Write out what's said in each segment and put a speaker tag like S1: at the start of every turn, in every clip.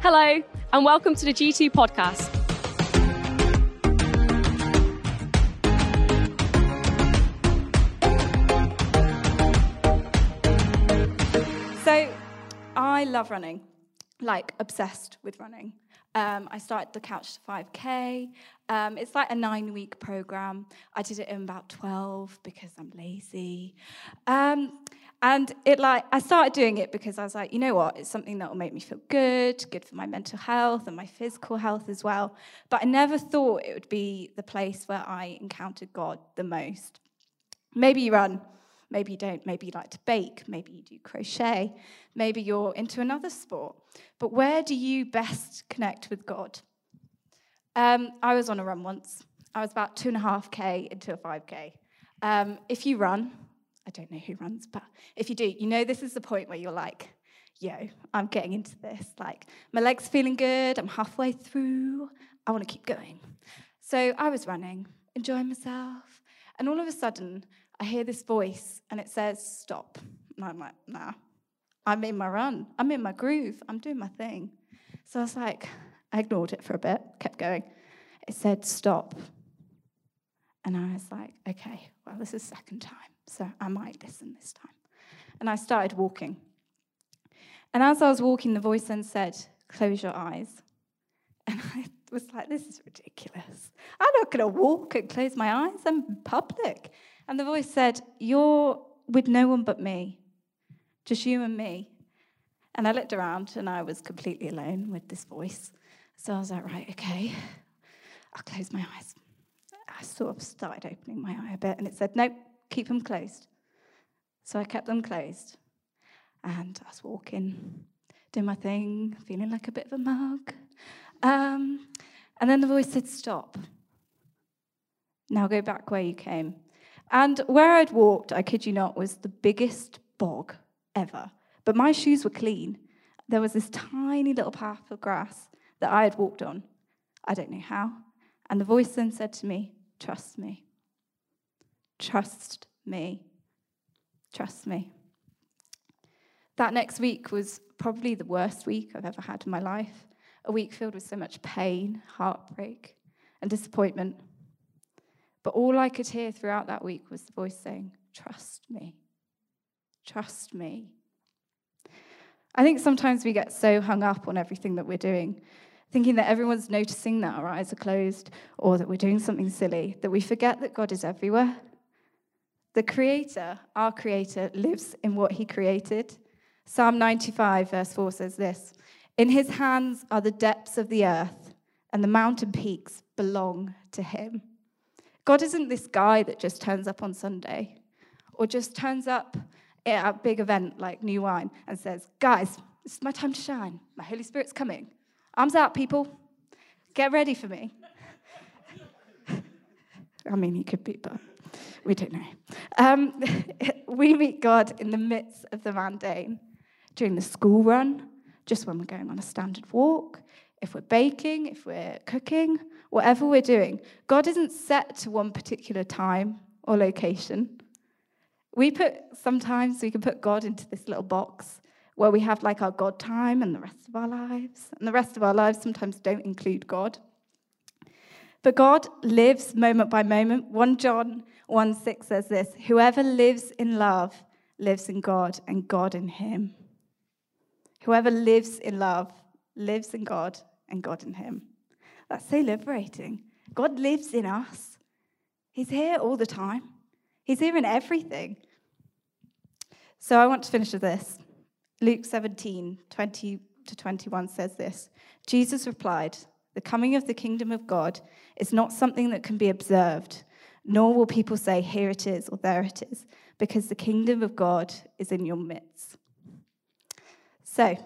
S1: Hello, and welcome to the G2 podcast.
S2: So, I love running, like obsessed with running. Um, I started the Couch to 5K. Um, it's like a nine week program. I did it in about 12 because I'm lazy. Um, and it like I started doing it because I was like, you know what, it's something that will make me feel good, good for my mental health and my physical health as well. But I never thought it would be the place where I encountered God the most. Maybe you run, maybe you don't, maybe you like to bake, maybe you do crochet, maybe you're into another sport. But where do you best connect with God? Um, I was on a run once. I was about two and a half K into a 5K. Um, if you run, I don't know who runs, but if you do, you know this is the point where you're like, yo, I'm getting into this. Like, my leg's feeling good, I'm halfway through, I want to keep going. So I was running, enjoying myself, and all of a sudden, I hear this voice, and it says, stop. And I'm like, nah, I'm in my run, I'm in my groove, I'm doing my thing. So I was like, I ignored it for a bit, kept going. It said, stop. And I was like, okay, well, this is second time so I might listen this time. And I started walking. And as I was walking, the voice then said, Close your eyes. And I was like, This is ridiculous. I'm not going to walk and close my eyes. I'm public. And the voice said, You're with no one but me, just you and me. And I looked around and I was completely alone with this voice. So I was like, Right, okay. I'll close my eyes. I sort of started opening my eye a bit, and it said, Nope, keep them closed. So I kept them closed. And I was walking, doing my thing, feeling like a bit of a mug. Um, and then the voice said, Stop. Now go back where you came. And where I'd walked, I kid you not, was the biggest bog ever. But my shoes were clean. There was this tiny little path of grass that I had walked on. I don't know how. And the voice then said to me, Trust me. Trust me. Trust me. That next week was probably the worst week I've ever had in my life. A week filled with so much pain, heartbreak, and disappointment. But all I could hear throughout that week was the voice saying, Trust me. Trust me. I think sometimes we get so hung up on everything that we're doing, thinking that everyone's noticing that our eyes are closed or that we're doing something silly, that we forget that God is everywhere the Creator, our Creator, lives in what He created. Psalm 95, verse 4 says this In His hands are the depths of the earth, and the mountain peaks belong to Him. God isn't this guy that just turns up on Sunday or just turns up at a big event like New Wine and says, Guys, it's my time to shine. My Holy Spirit's coming. Arms out, people. Get ready for me. I mean, he could be, but we don't know. Um, we meet God in the midst of the mundane, during the school run, just when we're going on a standard walk, if we're baking, if we're cooking, whatever we're doing. God isn't set to one particular time or location. We put, sometimes we can put God into this little box where we have like our God time and the rest of our lives. And the rest of our lives sometimes don't include God. But God lives moment by moment. 1 John 1 6 says this Whoever lives in love lives in God, and God in him. Whoever lives in love lives in God, and God in him. That's so liberating. God lives in us, He's here all the time, He's here in everything. So I want to finish with this. Luke 17 20 to 21 says this Jesus replied, The coming of the kingdom of God is not something that can be observed nor will people say, Here it is, or there it is, because the kingdom of God is in your midst. So,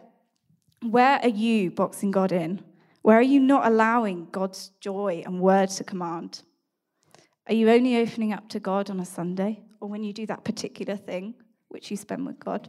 S2: where are you boxing God in? Where are you not allowing God's joy and word to command? Are you only opening up to God on a Sunday, or when you do that particular thing which you spend with God?